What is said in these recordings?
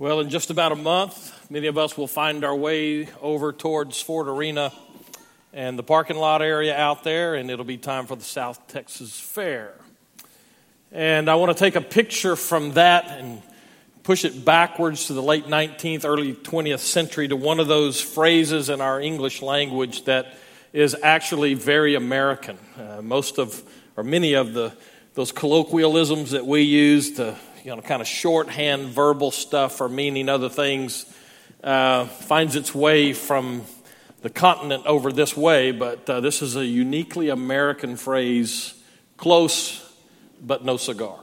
Well, in just about a month, many of us will find our way over towards Ford Arena and the parking lot area out there, and it'll be time for the South Texas Fair. And I want to take a picture from that and push it backwards to the late 19th, early 20th century to one of those phrases in our English language that is actually very American. Uh, most of, or many of the those colloquialisms that we use to you know, kind of shorthand verbal stuff or meaning other things uh, finds its way from the continent over this way, but uh, this is a uniquely American phrase close but no cigar.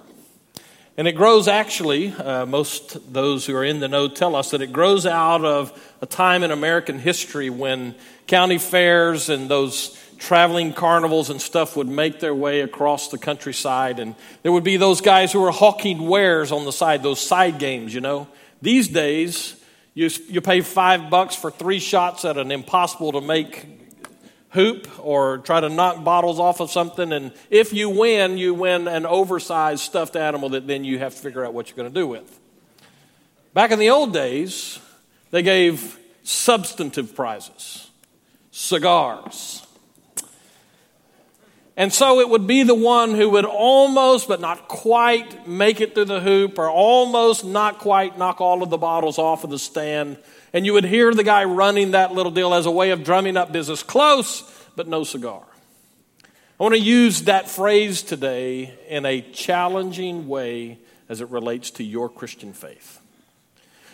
And it grows actually, uh, most those who are in the know tell us that it grows out of a time in American history when county fairs and those traveling carnivals and stuff would make their way across the countryside. And there would be those guys who were hawking wares on the side, those side games, you know. These days, you, you pay five bucks for three shots at an impossible to make hoop or try to knock bottles off of something. And if you win, you win an oversized stuffed animal that then you have to figure out what you're going to do with. Back in the old days, they gave substantive prizes cigars and so it would be the one who would almost, but not quite, make it through the hoop, or almost not quite knock all of the bottles off of the stand. And you would hear the guy running that little deal as a way of drumming up business. Close, but no cigar. I want to use that phrase today in a challenging way as it relates to your Christian faith.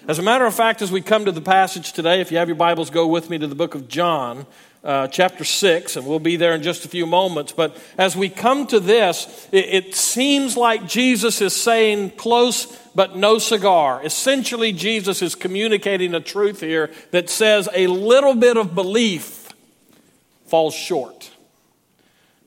As a matter of fact, as we come to the passage today, if you have your Bibles, go with me to the book of John uh, chapter 6, and we'll be there in just a few moments. But as we come to this, it, it seems like Jesus is saying close but no cigar. Essentially, Jesus is communicating a truth here that says a little bit of belief falls short.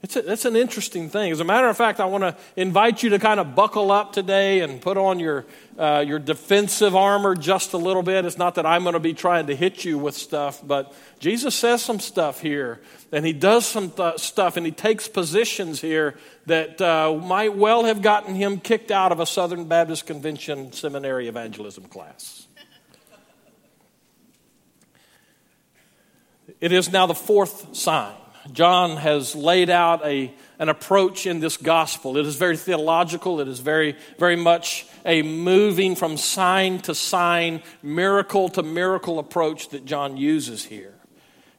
It's, a, it's an interesting thing. As a matter of fact, I want to invite you to kind of buckle up today and put on your, uh, your defensive armor just a little bit. It's not that I'm going to be trying to hit you with stuff, but Jesus says some stuff here, and he does some th- stuff, and he takes positions here that uh, might well have gotten him kicked out of a Southern Baptist Convention seminary evangelism class. It is now the fourth sign John has laid out a, an approach in this gospel. It is very theological, it is very, very much a moving from sign to sign, miracle to miracle approach that John uses here.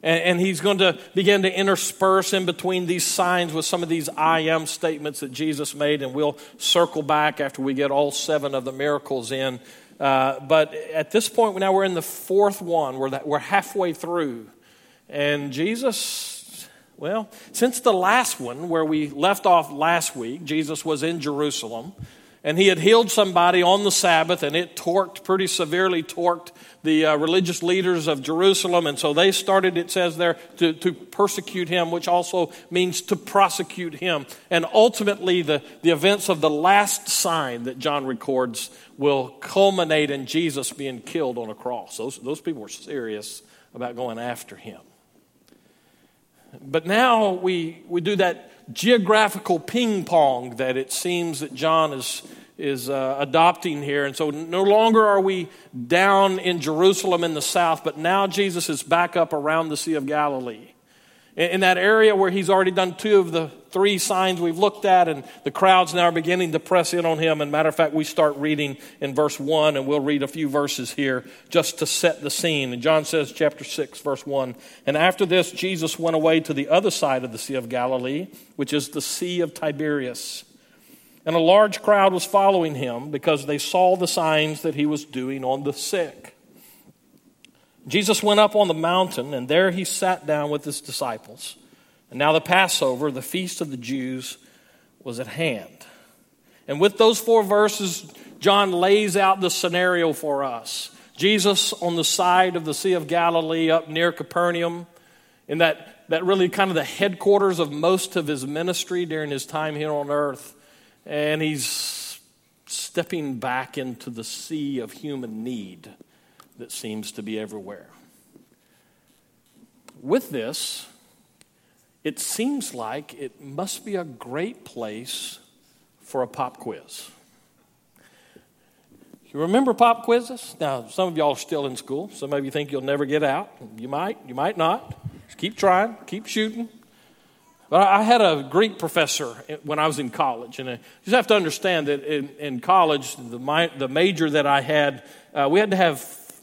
And, he's going to begin to intersperse in between these signs with some of these I am statements that Jesus made, and we'll circle back after we get all seven of the miracles in. Uh, but at this point, now we're in the fourth one, we're, that, we're halfway through. And Jesus well, since the last one, where we left off last week, Jesus was in Jerusalem and he had healed somebody on the Sabbath, and it torqued, pretty severely torqued the uh, religious leaders of Jerusalem. And so they started, it says there, to, to persecute him, which also means to prosecute him. And ultimately, the, the events of the last sign that John records will culminate in Jesus being killed on a cross. Those, those people were serious about going after him. But now we, we do that geographical ping pong that it seems that John is, is uh, adopting here. And so no longer are we down in Jerusalem in the south, but now Jesus is back up around the Sea of Galilee in that area where he's already done two of the three signs we've looked at, and the crowds now are beginning to press in on him. And matter of fact, we start reading in verse 1, and we'll read a few verses here just to set the scene. And John says, chapter 6, verse 1 And after this, Jesus went away to the other side of the Sea of Galilee, which is the Sea of Tiberias. And a large crowd was following him because they saw the signs that he was doing on the sick. Jesus went up on the mountain, and there he sat down with his disciples. And now the Passover, the feast of the Jews, was at hand. And with those four verses, John lays out the scenario for us. Jesus on the side of the Sea of Galilee, up near Capernaum, in that, that really kind of the headquarters of most of his ministry during his time here on earth. And he's stepping back into the sea of human need that seems to be everywhere. With this, it seems like it must be a great place for a pop quiz. You remember pop quizzes? Now, some of y'all are still in school. Some of you think you'll never get out. You might, you might not. Just keep trying, keep shooting. But I had a Greek professor when I was in college, and you just have to understand that in, in college, the, my, the major that I had, uh, we had to have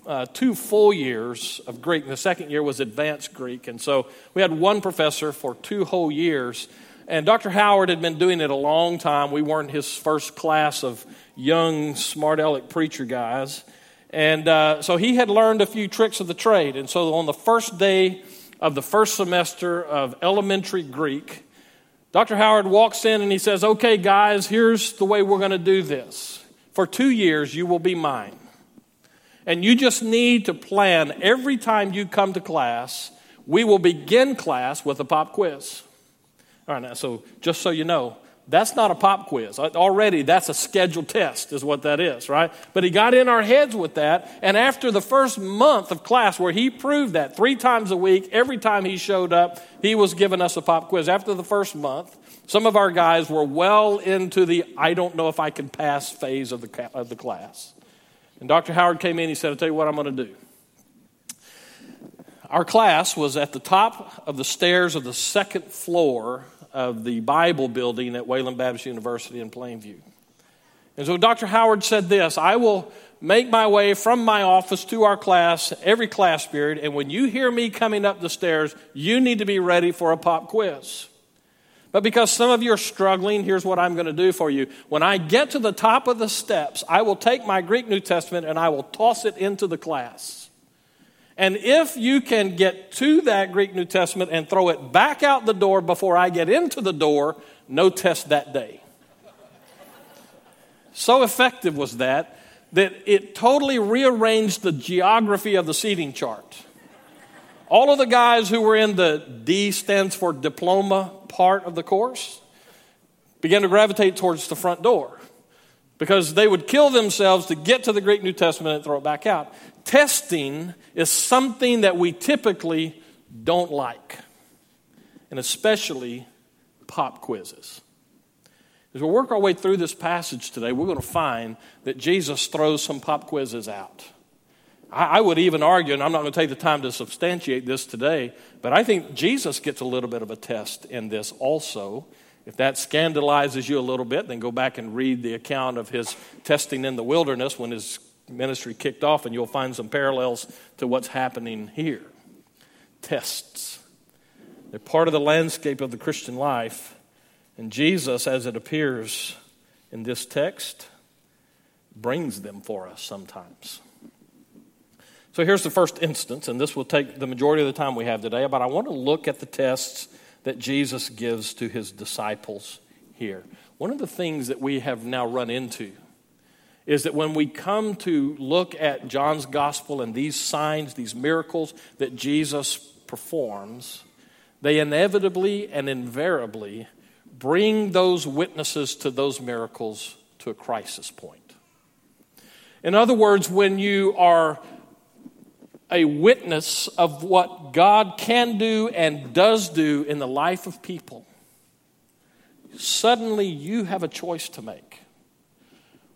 uh, two full years of Greek. The second year was advanced Greek, and so we had one professor for two whole years. And Dr. Howard had been doing it a long time. We weren't his first class of young, smart aleck preacher guys. And uh, so he had learned a few tricks of the trade. And so on the first day of the first semester of elementary Greek, Dr. Howard walks in and he says, Okay, guys, here's the way we're going to do this. For two years, you will be mine. And you just need to plan every time you come to class, we will begin class with a pop quiz. All right, now, so just so you know, that's not a pop quiz. Uh, already, that's a scheduled test, is what that is, right? But he got in our heads with that. And after the first month of class, where he proved that three times a week, every time he showed up, he was giving us a pop quiz. After the first month, some of our guys were well into the I don't know if I can pass phase of the, of the class. And Dr. Howard came in, he said, I'll tell you what I'm going to do. Our class was at the top of the stairs of the second floor of the Bible building at Wayland Baptist University in Plainview. And so Dr. Howard said this I will make my way from my office to our class every class period, and when you hear me coming up the stairs, you need to be ready for a pop quiz. But because some of you are struggling, here's what I'm going to do for you. When I get to the top of the steps, I will take my Greek New Testament and I will toss it into the class. And if you can get to that Greek New Testament and throw it back out the door before I get into the door, no test that day. so effective was that that it totally rearranged the geography of the seating chart. All of the guys who were in the D stands for diploma part of the course began to gravitate towards the front door because they would kill themselves to get to the Greek New Testament and throw it back out testing is something that we typically don't like, and especially pop quizzes. As we work our way through this passage today, we're going to find that Jesus throws some pop quizzes out. I, would even argue, and I'm not going to take the time to substantiate this today, but I think Jesus gets a little bit of a test in this also. If that scandalizes you a little bit, then go back and read the account of his testing in the wilderness when his ministry kicked off, and you'll find some parallels to what's happening here. Tests. They're part of the landscape of the Christian life, and Jesus, as it appears in this text, brings them for us sometimes. So here's the first instance, and this will take the majority of the time we have today, but I want to look at the tests that Jesus gives to his disciples here. One of the things that we have now run into is that when we come to look at John's gospel and these signs, these miracles that Jesus performs, they inevitably and invariably bring those witnesses to those miracles to a crisis point. In other words, when you are a witness of what God can do and does do in the life of people, suddenly you have a choice to make.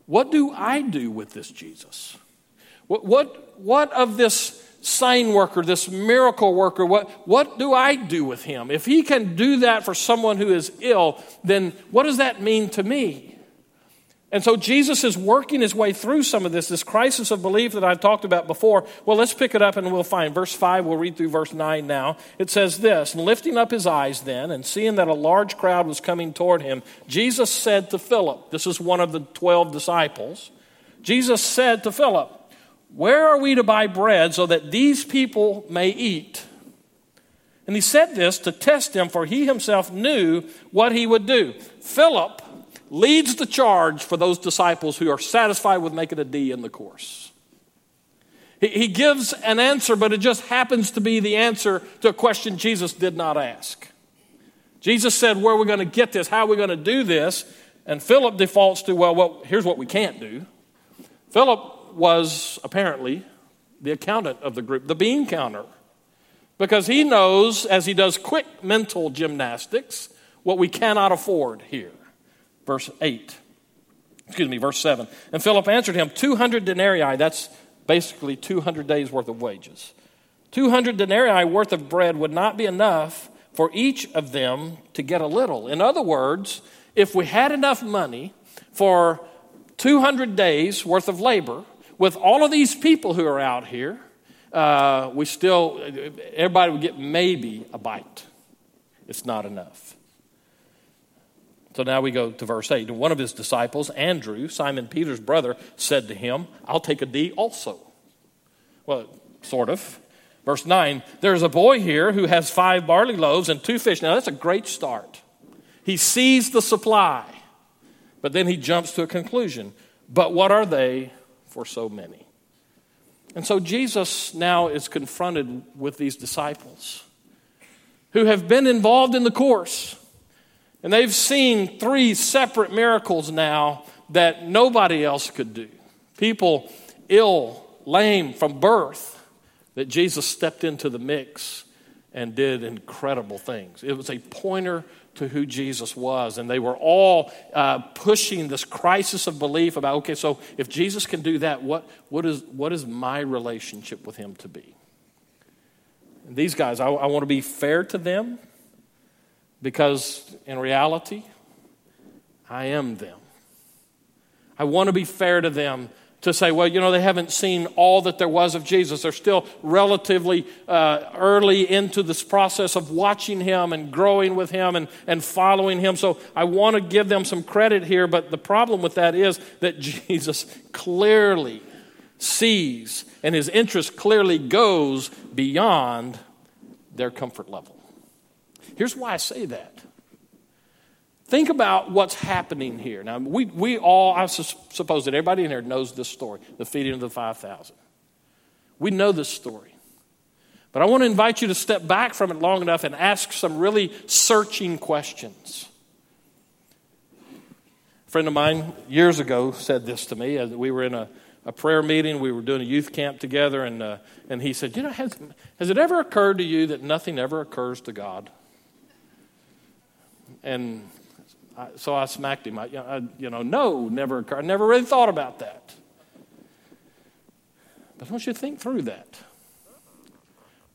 What do I do with this Jesus? What, what, what of this sign worker, this miracle worker, what, what do I do with him? If he can do that for someone who is ill, then what does that mean to me? And so Jesus is working his way through some of this, this crisis of belief that I've talked about before. Well, let's pick it up and we'll find verse 5. We'll read through verse 9 now. It says this And lifting up his eyes then, and seeing that a large crowd was coming toward him, Jesus said to Philip, This is one of the 12 disciples. Jesus said to Philip, Where are we to buy bread so that these people may eat? And he said this to test him, for he himself knew what he would do. Philip leads the charge for those disciples who are satisfied with making a D in the course. He, gives an answer, but it just happens to be the answer to a question Jesus did not ask. Jesus said, Where are we going to get this? How are we going to do this? And Philip defaults to, Well, well here's what we can't do. Philip was apparently the accountant of the group, the bean counter, because he knows, as he does quick mental gymnastics, what we cannot afford here verse 8. Excuse me, verse 7. And Philip answered him, 200 denarii, that's basically 200 days worth of wages. 200 denarii worth of bread would not be enough for each of them to get a little. In other words, if we had enough money for 200 days worth of labor, with all of these people who are out here, uh, we still, everybody would get maybe a bite. It's not enough. So now we go to verse 8. And one of his disciples, Andrew, Simon Peter's brother, said to him, I'll take a D also. Well, sort of. Verse 9, there's a boy here who has five barley loaves and two fish. Now that's a great start. He sees the supply, but then he jumps to a conclusion. But what are they for so many? And so Jesus now is confronted with these disciples who have been involved in the course. And they've seen three separate miracles now that nobody else could do. People ill, lame from birth, that Jesus stepped into the mix and did incredible things. It was a pointer to who Jesus was. And they were all uh, pushing this crisis of belief about okay, so if Jesus can do that, what, what, is, what is my relationship with him to be? And these guys, I, I want to be fair to them because in reality, I am them. I want to be fair to them to say, well, you know, they haven't seen all that there was of Jesus. They're still relatively uh, early into this process of watching him and growing with him and, and following him. So I want to give them some credit here, but the problem with that is that Jesus clearly sees and his interest clearly goes beyond their comfort level. Here's why I say that. Think about what's happening here. Now, we, we all, I suppose that everybody in here knows this story the feeding of the 5,000. We know this story. But I want to invite you to step back from it long enough and ask some really searching questions. A friend of mine years ago said this to me. We were in a, a prayer meeting, we were doing a youth camp together, and, uh, and he said, You know, has, has it ever occurred to you that nothing ever occurs to God? And I, so I smacked him. I, I, you know, no, never occurred. I never really thought about that. But want you think through that.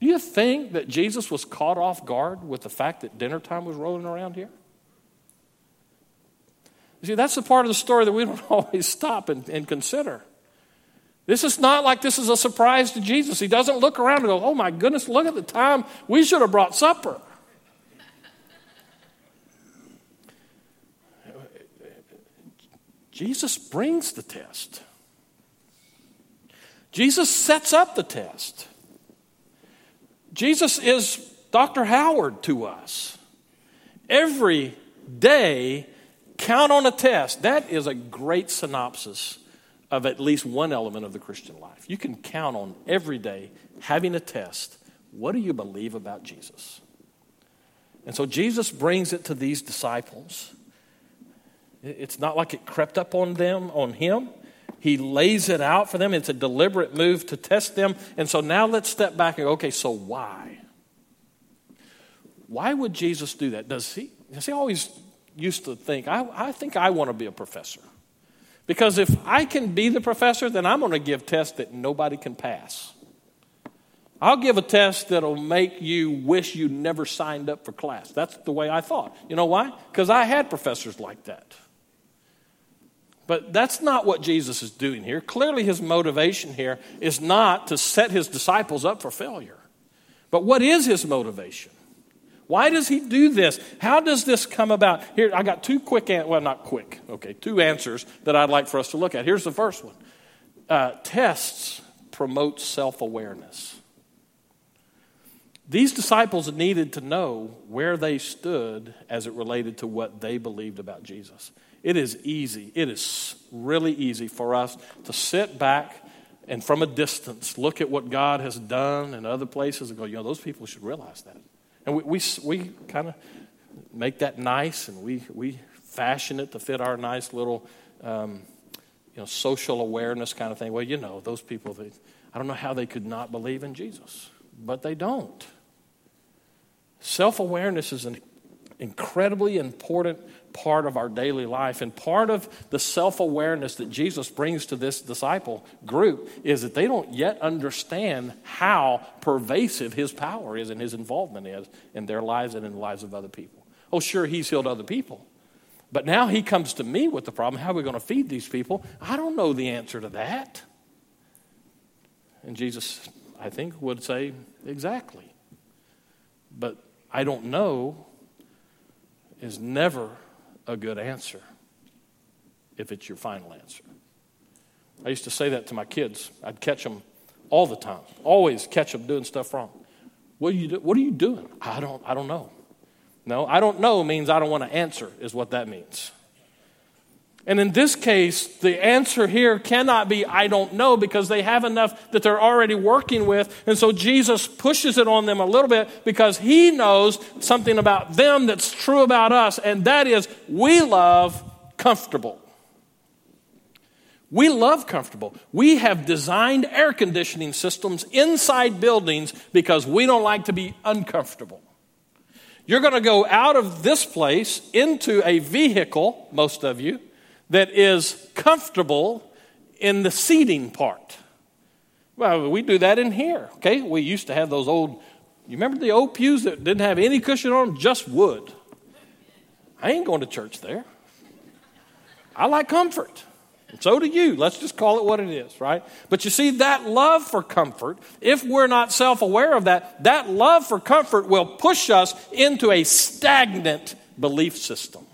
Do you think that Jesus was caught off guard with the fact that dinner time was rolling around here? You see, that's the part of the story that we don't always stop and, and consider. This is not like this is a surprise to Jesus. He doesn't look around and go, oh my goodness, look at the time. We should have brought supper. Jesus brings the test. Jesus sets up the test. Jesus is Dr. Howard to us. Every day, count on a test. That is a great synopsis of at least one element of the Christian life. You can count on every day having a test. What do you believe about Jesus? And so Jesus brings it to these disciples. It's not like it crept up on them, on him. He lays it out for them. It's a deliberate move to test them. And so now let's step back and go, okay, so why? Why would Jesus do that? Does he, does he always used to think, I, I think I want to be a professor? Because if I can be the professor, then I'm going to give tests that nobody can pass. I'll give a test that'll make you wish you never signed up for class. That's the way I thought. You know why? Because I had professors like that. But that's not what Jesus is doing here. Clearly, his motivation here is not to set his disciples up for failure. But what is his motivation? Why does he do this? How does this come about? Here, I got two quick, an- well, not quick, okay, two answers that I'd like for us to look at. Here's the first one uh, tests promote self awareness. These disciples needed to know where they stood as it related to what they believed about Jesus. It is easy, it is really easy for us to sit back and from a distance look at what God has done in other places and go, you know, those people should realize that. And we, we, we kind of make that nice and we, we fashion it to fit our nice little, um, you know, social awareness kind of thing. Well, you know, those people, they, I don't know how they could not believe in Jesus, but they don't. Self awareness is an incredibly important part of our daily life. And part of the self awareness that Jesus brings to this disciple group is that they don't yet understand how pervasive his power is and his involvement is in their lives and in the lives of other people. Oh, sure, he's healed other people. But now he comes to me with the problem how are we going to feed these people? I don't know the answer to that. And Jesus, I think, would say, exactly. But I don't know is never a good answer if it's your final answer. I used to say that to my kids. I'd catch them all the time, always catch them doing stuff wrong. What are you, do- what are you doing? I don't, I don't know. No, I don't know means I don't want to answer, is what that means. And in this case, the answer here cannot be, I don't know, because they have enough that they're already working with. And so Jesus pushes it on them a little bit because he knows something about them that's true about us, and that is we love comfortable. We love comfortable. We have designed air conditioning systems inside buildings because we don't like to be uncomfortable. You're going to go out of this place into a vehicle, most of you that is comfortable in the seating part. Well, we do that in here, okay? We used to have those old, you remember the old pews that didn't have any cushion on them, just wood? I ain't going to church there. I like comfort. And so do you. Let's just call it what it is, right? But you see, that love for comfort, if we're not self aware of that, that love for comfort will push us into a stagnant belief system.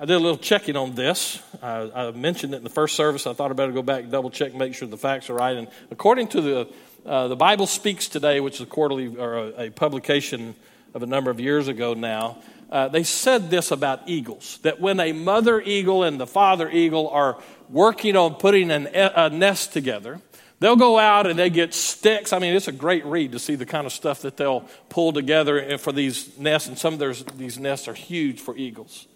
I did a little checking on this. I, I, mentioned it in the first service. I thought I better go back and double check, make sure the facts are right. And according to the uh, the Bible Speaks Today, which is a quarterly or a, a publication of a number of years ago now, uh, they said this about eagles: that when a mother eagle and the father eagle are working on putting an, a nest together, They'll go out and they get sticks. I mean, it's a great read to see the kind of stuff that they'll pull together for these nests. And some of these nests are huge for eagles.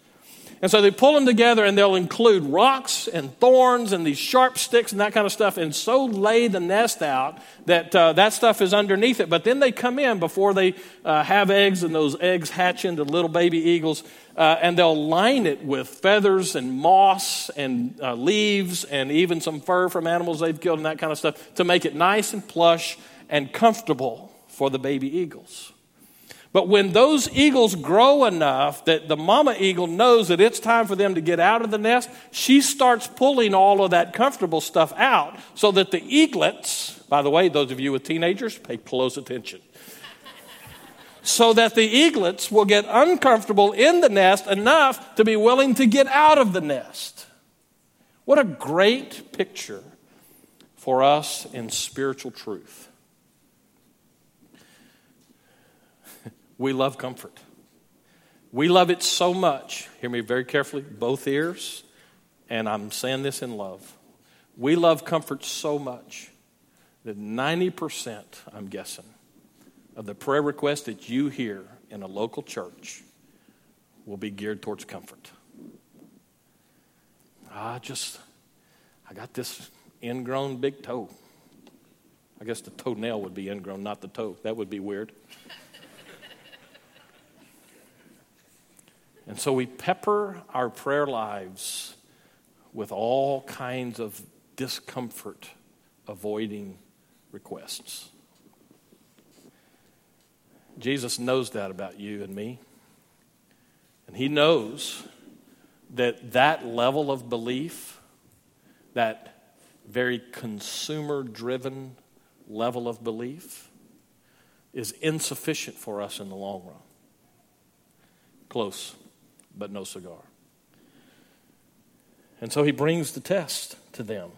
And so they pull them together and they'll include rocks and thorns and these sharp sticks and that kind of stuff and so lay the nest out that uh, that stuff is underneath it. But then they come in before they uh, have eggs and those eggs hatch into little baby eagles uh, and they'll line it with feathers and moss and uh, leaves and even some fur from animals they've killed and that kind of stuff to make it nice and plush and comfortable for the baby eagles. But when those eagles grow enough that the mama eagle knows that it's time for them to get out of the nest, she starts pulling all of that comfortable stuff out so that the eaglets, by the way, those of you with teenagers, pay close attention. so that the eaglets will get uncomfortable in the nest enough to be willing to get out of the nest. What a great picture for us in spiritual truth. We love comfort. We love it so much. Hear me very carefully, both ears, and I'm saying this in love. We love comfort so much that 90%, I'm guessing, of the prayer requests that you hear in a local church will be geared towards comfort. I just, I got this ingrown big toe. I guess the toenail would be ingrown, not the toe. That would be weird. And so we pepper our prayer lives with all kinds of discomfort avoiding requests. Jesus knows that about you and me. And he knows that that level of belief, that very consumer driven level of belief, is insufficient for us in the long run. Close but no cigar. And so he brings the test to them.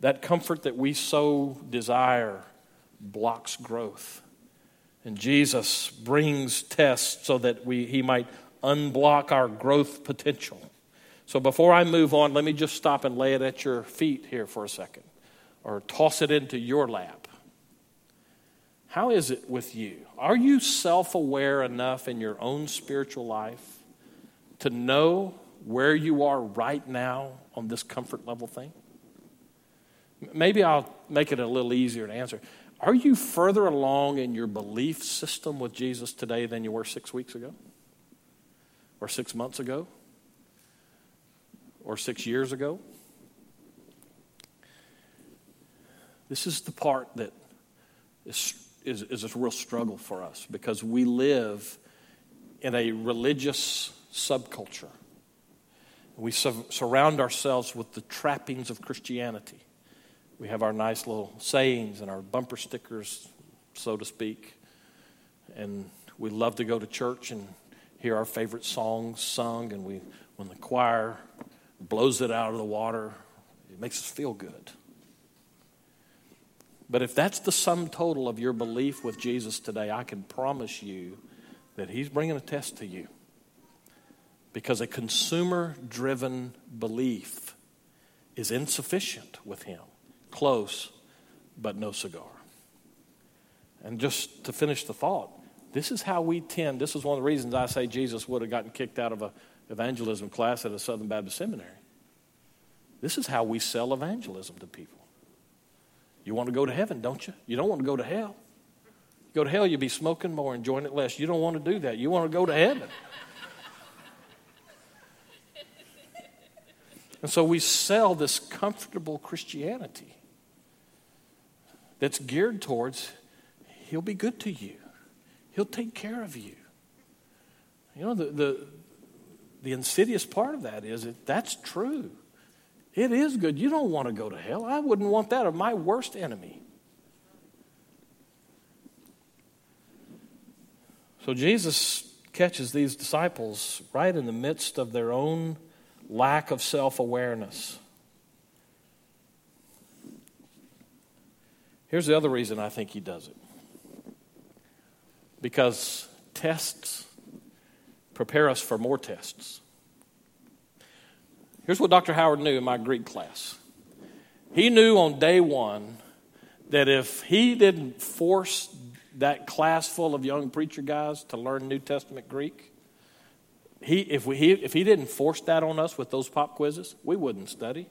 That comfort that we so desire blocks growth. And Jesus brings tests so that we, he might unblock our growth potential. So before I move on, let me just stop and lay it at your feet here for a second, or toss it into your lap. How is it with you? Are you self aware enough in your own spiritual life to know where you are right now on this comfort level thing? Maybe I'll make it a little easier to answer. Are you further along in your belief system with Jesus today than you were six weeks ago? Or six months ago? Or six years ago? This is the part that is, is, is a real struggle for us because we live in a religious subculture. We su- surround ourselves with the trappings of Christianity. We have our nice little sayings and our bumper stickers, so to speak. And we love to go to church and hear our favorite songs sung. And we, when the choir blows it out of the water, it makes us feel good. But if that's the sum total of your belief with Jesus today, I can promise you that He's bringing a test to you. Because a consumer driven belief is insufficient with Him. Close, but no cigar. And just to finish the thought, this is how we tend, this is one of the reasons I say Jesus would have gotten kicked out of a evangelism class at a Southern Baptist seminary. This is how we sell evangelism to people. You want to go to heaven, don't you? You don't want to go to hell. You go to hell, you'll be smoking more, enjoying it less. You don't want to do that. You want to go to heaven. and so we sell this comfortable Christianity that's geared towards He'll be good to you, He'll take care of you. You know, the, the, the insidious part of that is that that's true. It is good. You don't want to go to hell. I wouldn't want that of my worst enemy. So Jesus catches these disciples right in the midst of their own lack of self awareness. Here's the other reason I think he does it because tests prepare us for more tests. Here's what Dr. Howard knew in my Greek class. He knew on day one that if he didn't force that class full of young preacher guys to learn New Testament Greek, he, if, we, he, if he didn't force that on us with those pop quizzes, we wouldn't study.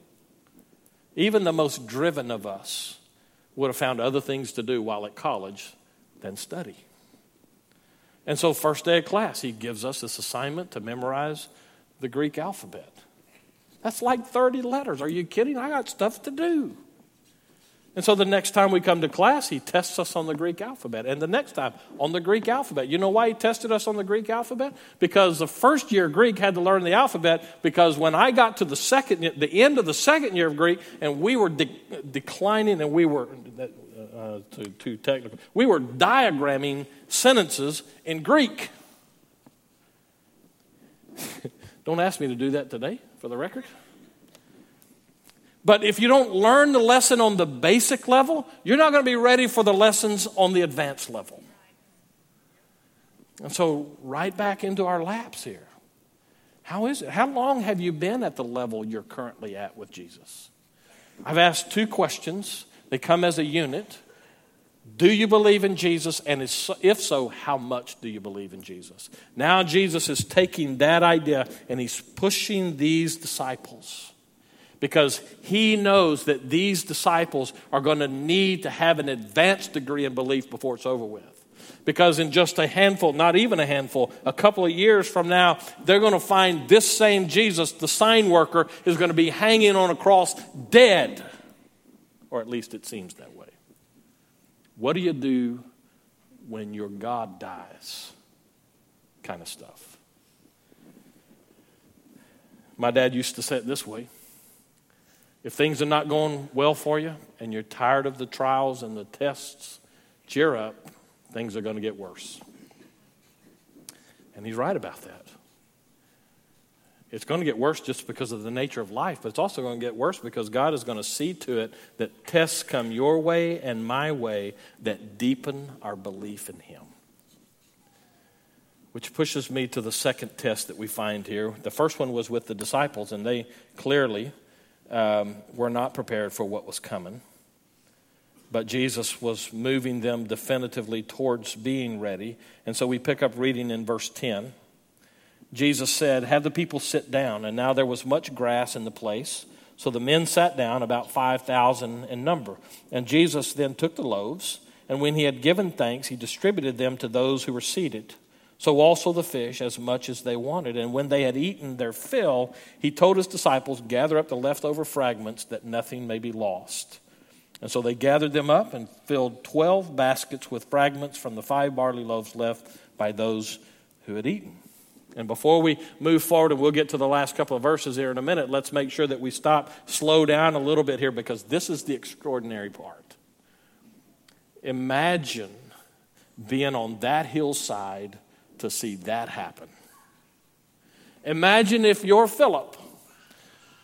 Even the most driven of us would have found other things to do while at college than study. And so, first day of class, he gives us this assignment to memorize the Greek alphabet. That's like 30 letters. Are you kidding? I got stuff to do. And so the next time we come to class, he tests us on the Greek alphabet. And the next time on the Greek alphabet. You know why he tested us on the Greek alphabet? Because the first year Greek had to learn the alphabet because when I got to the second the end of the second year of Greek and we were de- declining and we were uh, too, too technical. We were diagramming sentences in Greek. Don't ask me to do that today, for the record. But if you don't learn the lesson on the basic level, you're not going to be ready for the lessons on the advanced level. And so, right back into our laps here. How is it? How long have you been at the level you're currently at with Jesus? I've asked two questions. They come as a unit. Do you believe in Jesus? And if so, how much do you believe in Jesus? Now, Jesus is taking that idea and he's pushing these disciples because he knows that these disciples are going to need to have an advanced degree in belief before it's over with. Because in just a handful, not even a handful, a couple of years from now, they're going to find this same Jesus, the sign worker, is going to be hanging on a cross dead. Or at least it seems that way. What do you do when your God dies? Kind of stuff. My dad used to say it this way if things are not going well for you and you're tired of the trials and the tests, cheer up. Things are going to get worse. And he's right about that. It's going to get worse just because of the nature of life, but it's also going to get worse because God is going to see to it that tests come your way and my way that deepen our belief in Him. Which pushes me to the second test that we find here. The first one was with the disciples, and they clearly um, were not prepared for what was coming. But Jesus was moving them definitively towards being ready. And so we pick up reading in verse 10. Jesus said, Have the people sit down. And now there was much grass in the place. So the men sat down, about 5,000 in number. And Jesus then took the loaves, And when he had given thanks, he distributed them to those who were seated. So also the fish, as much as they wanted. And when they had eaten their fill, he told his disciples, Gather up the leftover fragments, that nothing may be lost. And so they gathered them up and filled twelve baskets with fragments from the five barley loaves left by those who had eaten. And before we move forward, and we'll get to the last couple of verses here in a minute, let's make sure that we stop, slow down a little bit here, because this is the extraordinary part. Imagine being on that hillside to see that happen. Imagine if you're Philip,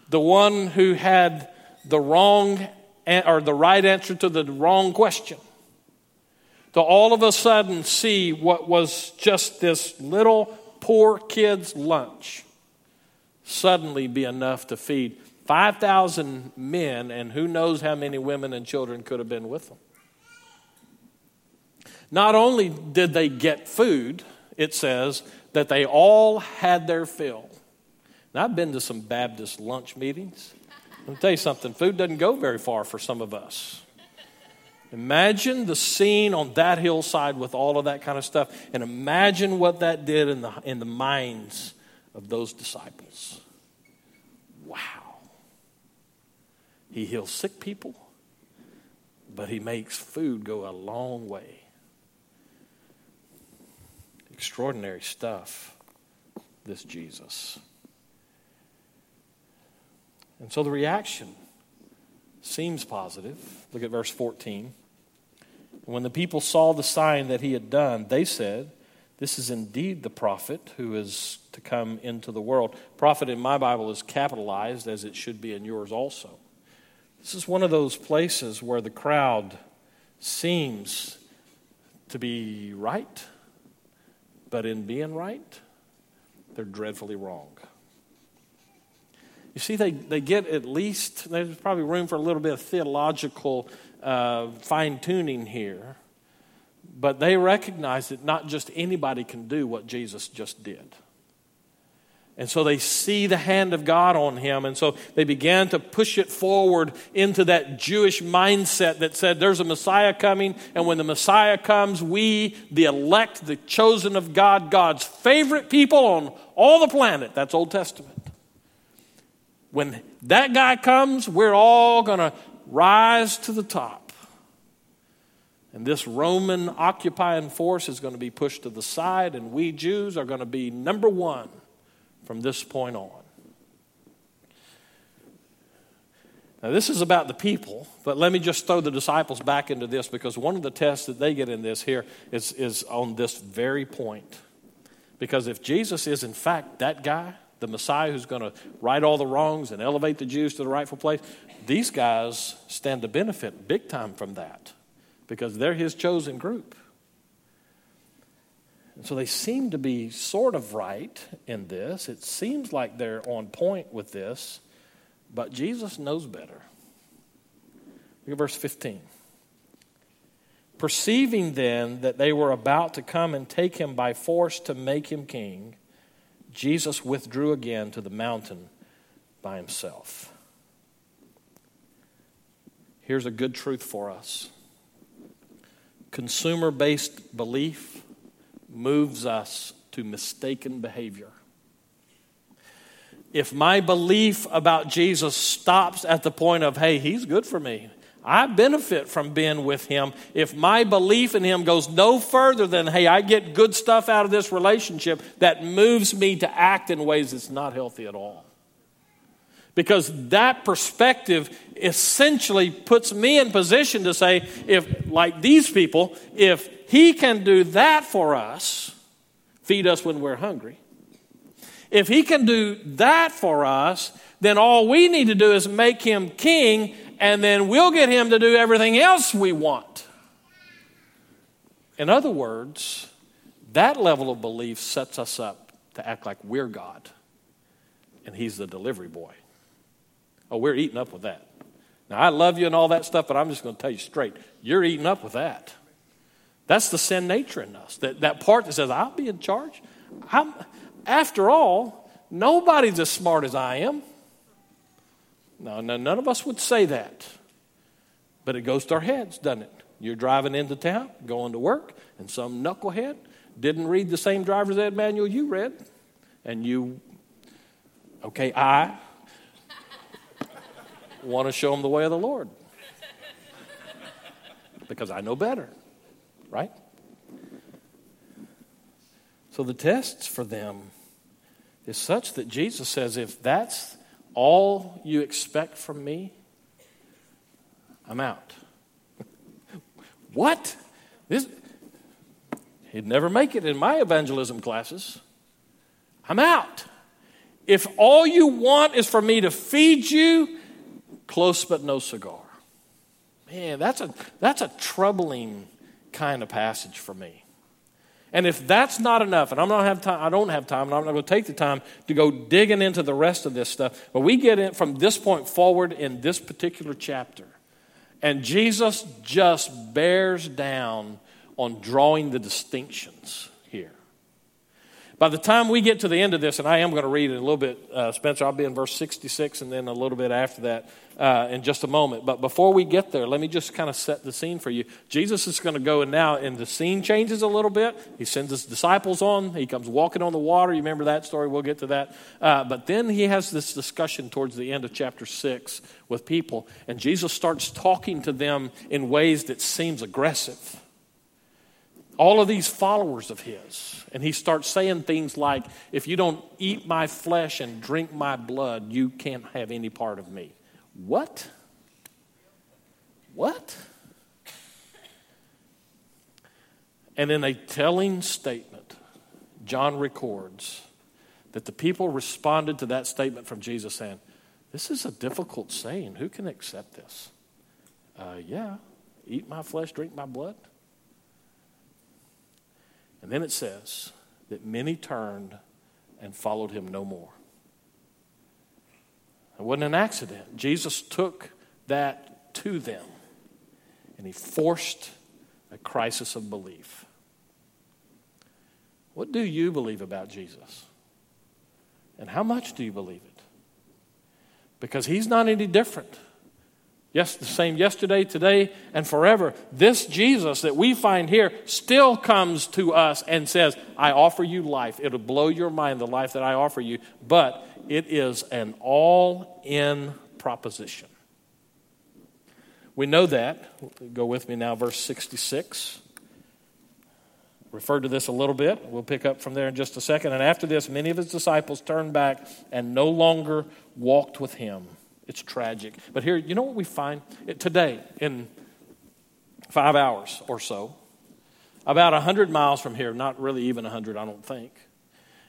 the one who had the wrong or the right answer to the wrong question, to all of a sudden see what was just this little poor kid's lunch suddenly be enough to feed 5,000 men, and who knows how many women and children could have been with them. Not only did they get food, it says that they all had their fill. Now, I've been to some Baptist lunch meetings. Let me tell you something food doesn't go very far for some of us. Imagine the scene on that hillside with all of that kind of stuff, and imagine what that did in the, in the minds of those disciples. Wow. He heals sick people, but he makes food go a long way. Extraordinary stuff, this Jesus. And so the reaction seems positive. Look at verse 14. When the people saw the sign that he had done, they said, This is indeed the prophet who is to come into the world. Prophet in my Bible is capitalized, as it should be in yours also. This is one of those places where the crowd seems to be right but in being right, they're dreadfully wrong. You see, they, they get at least, there's probably room for a little bit of theological uh, fine tuning here, but they recognize that not just anybody can do what Jesus just did. And so they see the hand of God on him. And so they began to push it forward into that Jewish mindset that said there's a Messiah coming. And when the Messiah comes, we, the elect, the chosen of God, God's favorite people on all the planet, that's Old Testament. When that guy comes, we're all going to rise to the top. And this Roman occupying force is going to be pushed to the side, and we Jews are going to be number one from this point on. Now, this is about the people, but let me just throw the disciples back into this because one of the tests that they get in this here is, is on this very point. Because if Jesus is, in fact, that guy, the Messiah who's going to right all the wrongs and elevate the Jews to the rightful place, these guys stand to benefit big time from that because they're his chosen group. And so they seem to be sort of right in this. It seems like they're on point with this, but Jesus knows better. Look at verse 15. Perceiving then that they were about to come and take him by force to make him king, Jesus withdrew again to the mountain by himself. Here's a good truth for us consumer based belief moves us to mistaken behavior. If my belief about Jesus stops at the point of, hey, he's good for me, I benefit from being with him. If my belief in him goes no further than, hey, I get good stuff out of this relationship, that moves me to act in ways that's not healthy at all. Because that perspective essentially puts me in position to say, if, like these people, if he can do that for us, feed us when we're hungry. If He can do that for us, then all we need to do is make Him king, and then we'll get Him to do everything else we want. In other words, that level of belief sets us up to act like we're God, and He's the delivery boy. Oh, we're eating up with that. Now, I love you and all that stuff, but I'm just going to tell you straight you're eating up with that. That's the sin nature in us. That, that part that says, I'll be in charge. I'm, after all, nobody's as smart as I am. No, no, none of us would say that. But it goes to our heads, doesn't it? You're driving into town, going to work, and some knucklehead didn't read the same driver's ed manual you read, and you, okay, I want to show them the way of the Lord because I know better, right? So the tests for them is such that Jesus says, if that's all you expect from me, I'm out. what? This, he'd never make it in my evangelism classes. I'm out. If all you want is for me to feed you, close but no cigar. Man, that's a, that's a troubling kind of passage for me. And if that's not enough, and I'm not have time, I don't have time, and I'm not going to take the time to go digging into the rest of this stuff, but we get in from this point forward in this particular chapter. And Jesus just bears down on drawing the distinctions. By the time we get to the end of this, and I am going to read it a little bit, uh, Spencer, I'll be in verse 66 and then a little bit after that uh, in just a moment. But before we get there, let me just kind of set the scene for you. Jesus is going to go and now, and the scene changes a little bit. He sends his disciples on. He comes walking on the water. You remember that story? We'll get to that. Uh, but then he has this discussion towards the end of chapter 6 with people, and Jesus starts talking to them in ways that seems aggressive all of these followers of his. And he starts saying things like, If you don't eat my flesh and drink my blood, you can't have any part of me. What? What? And in a telling statement, John records that the people responded to that statement from Jesus saying, This is a difficult saying. Who can accept this? Uh, yeah, eat my flesh, drink my blood. And then it says that many turned and followed him no more. It wasn't an accident. Jesus took that to them and he forced a crisis of belief. What do you believe about Jesus? And how much do you believe it? Because he's not any different. Yes, the same yesterday, today, and forever. This Jesus that we find here still comes to us and says, I offer you life. It'll blow your mind, the life that I offer you, but it is an all in proposition. We know that. Go with me now, verse 66. Referred to this a little bit. We'll pick up from there in just a second. And after this, many of his disciples turned back and no longer walked with him. It's tragic. But here, you know what we find? Today, in five hours or so, about 100 miles from here, not really even 100, I don't think,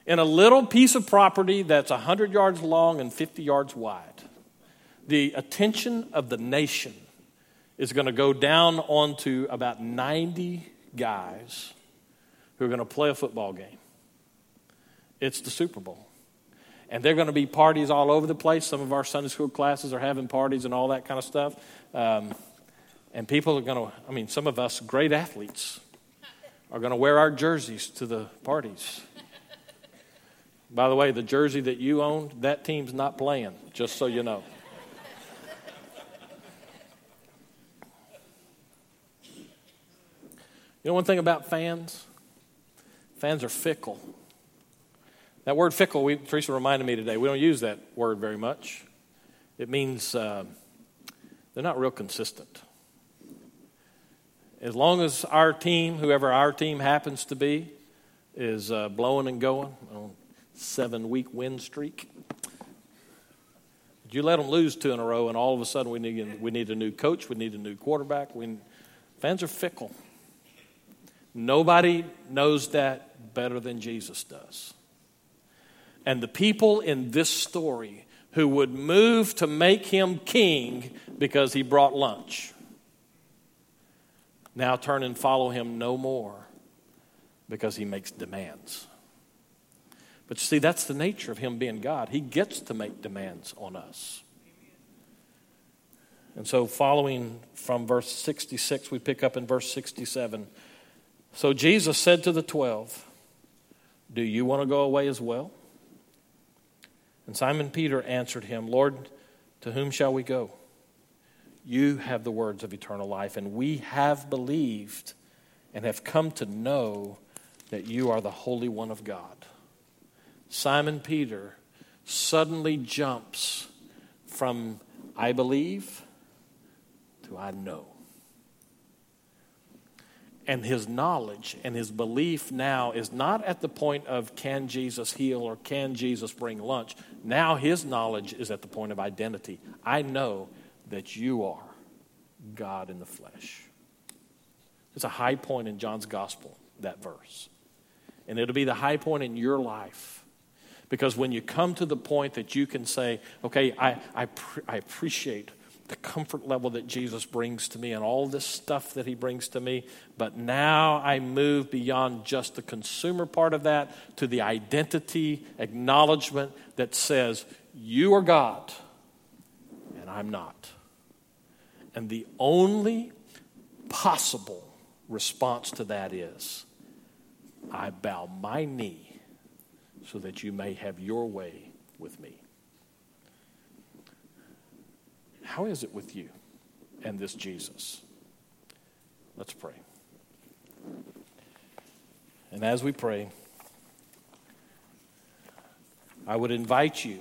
in a little piece of property that's 100 yards long and 50 yards wide, the attention of the nation is going to go down onto about 90 guys who are going to play a football game. It's the Super Bowl. And they're going to be parties all over the place. Some of our Sunday school classes are having parties and all that kind of stuff. Um, and people are going to, I mean, some of us great athletes are going to wear our jerseys to the parties. By the way, the jersey that you own, that team's not playing, just so you know. You know one thing about fans? Fans are fickle. That word fickle, we, Teresa reminded me today, we don't use that word very much. It means uh, they're not real consistent. As long as our team, whoever our team happens to be, is uh, blowing and going on seven week win streak, you let them lose two in a row, and all of a sudden we need, we need a new coach, we need a new quarterback. We, fans are fickle. Nobody knows that better than Jesus does and the people in this story who would move to make him king because he brought lunch now turn and follow him no more because he makes demands. But you see, that's the nature of him being God. He gets to make demands on us. And so, following from verse 66, we pick up in verse 67. So Jesus said to the twelve, Do you want to go away as well? And Simon Peter answered him, Lord, to whom shall we go? You have the words of eternal life, and we have believed and have come to know that you are the Holy One of God. Simon Peter suddenly jumps from I believe to I know. And his knowledge and his belief now is not at the point of can Jesus heal or can Jesus bring lunch. Now his knowledge is at the point of identity. I know that you are God in the flesh. It's a high point in John's gospel, that verse. And it'll be the high point in your life. Because when you come to the point that you can say, okay, I, I, I appreciate the comfort level that Jesus brings to me and all this stuff that he brings to me, but now I move beyond just the consumer part of that to the identity acknowledgement that says, You are God and I'm not. And the only possible response to that is I bow my knee so that you may have your way with me. How is it with you and this Jesus? Let's pray. And as we pray, I would invite you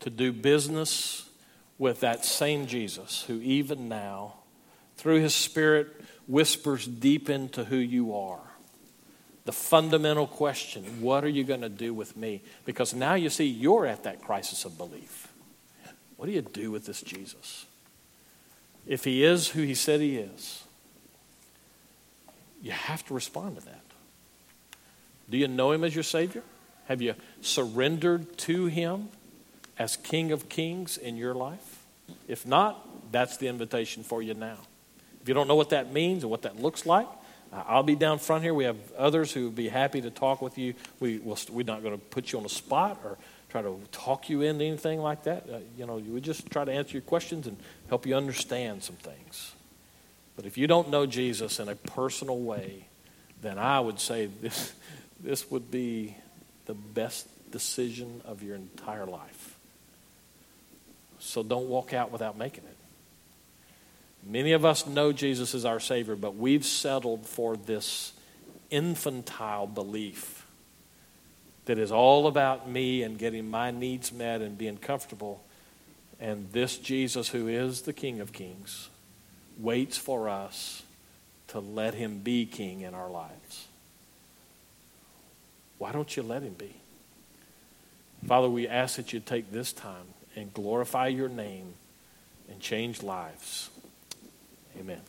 to do business with that same Jesus who, even now, through his Spirit, whispers deep into who you are. The fundamental question what are you going to do with me? Because now you see you're at that crisis of belief. What do you do with this Jesus? If he is who he said he is, you have to respond to that. Do you know him as your Savior? Have you surrendered to him as King of Kings in your life? If not, that's the invitation for you now. If you don't know what that means or what that looks like, I'll be down front here. We have others who would be happy to talk with you. We, will we're not going to put you on the spot or try to talk you into anything like that. Uh, you know, we just try to answer your questions and help you understand some things. But if you don't know Jesus in a personal way, then I would say this, this would be the best decision of your entire life. So don't walk out without making it. Many of us know Jesus is our Savior, but we've settled for this infantile belief that is all about me and getting my needs met and being comfortable. And this Jesus, who is the King of Kings, waits for us to let him be king in our lives. Why don't you let him be? Father, we ask that you take this time and glorify your name and change lives. Amen.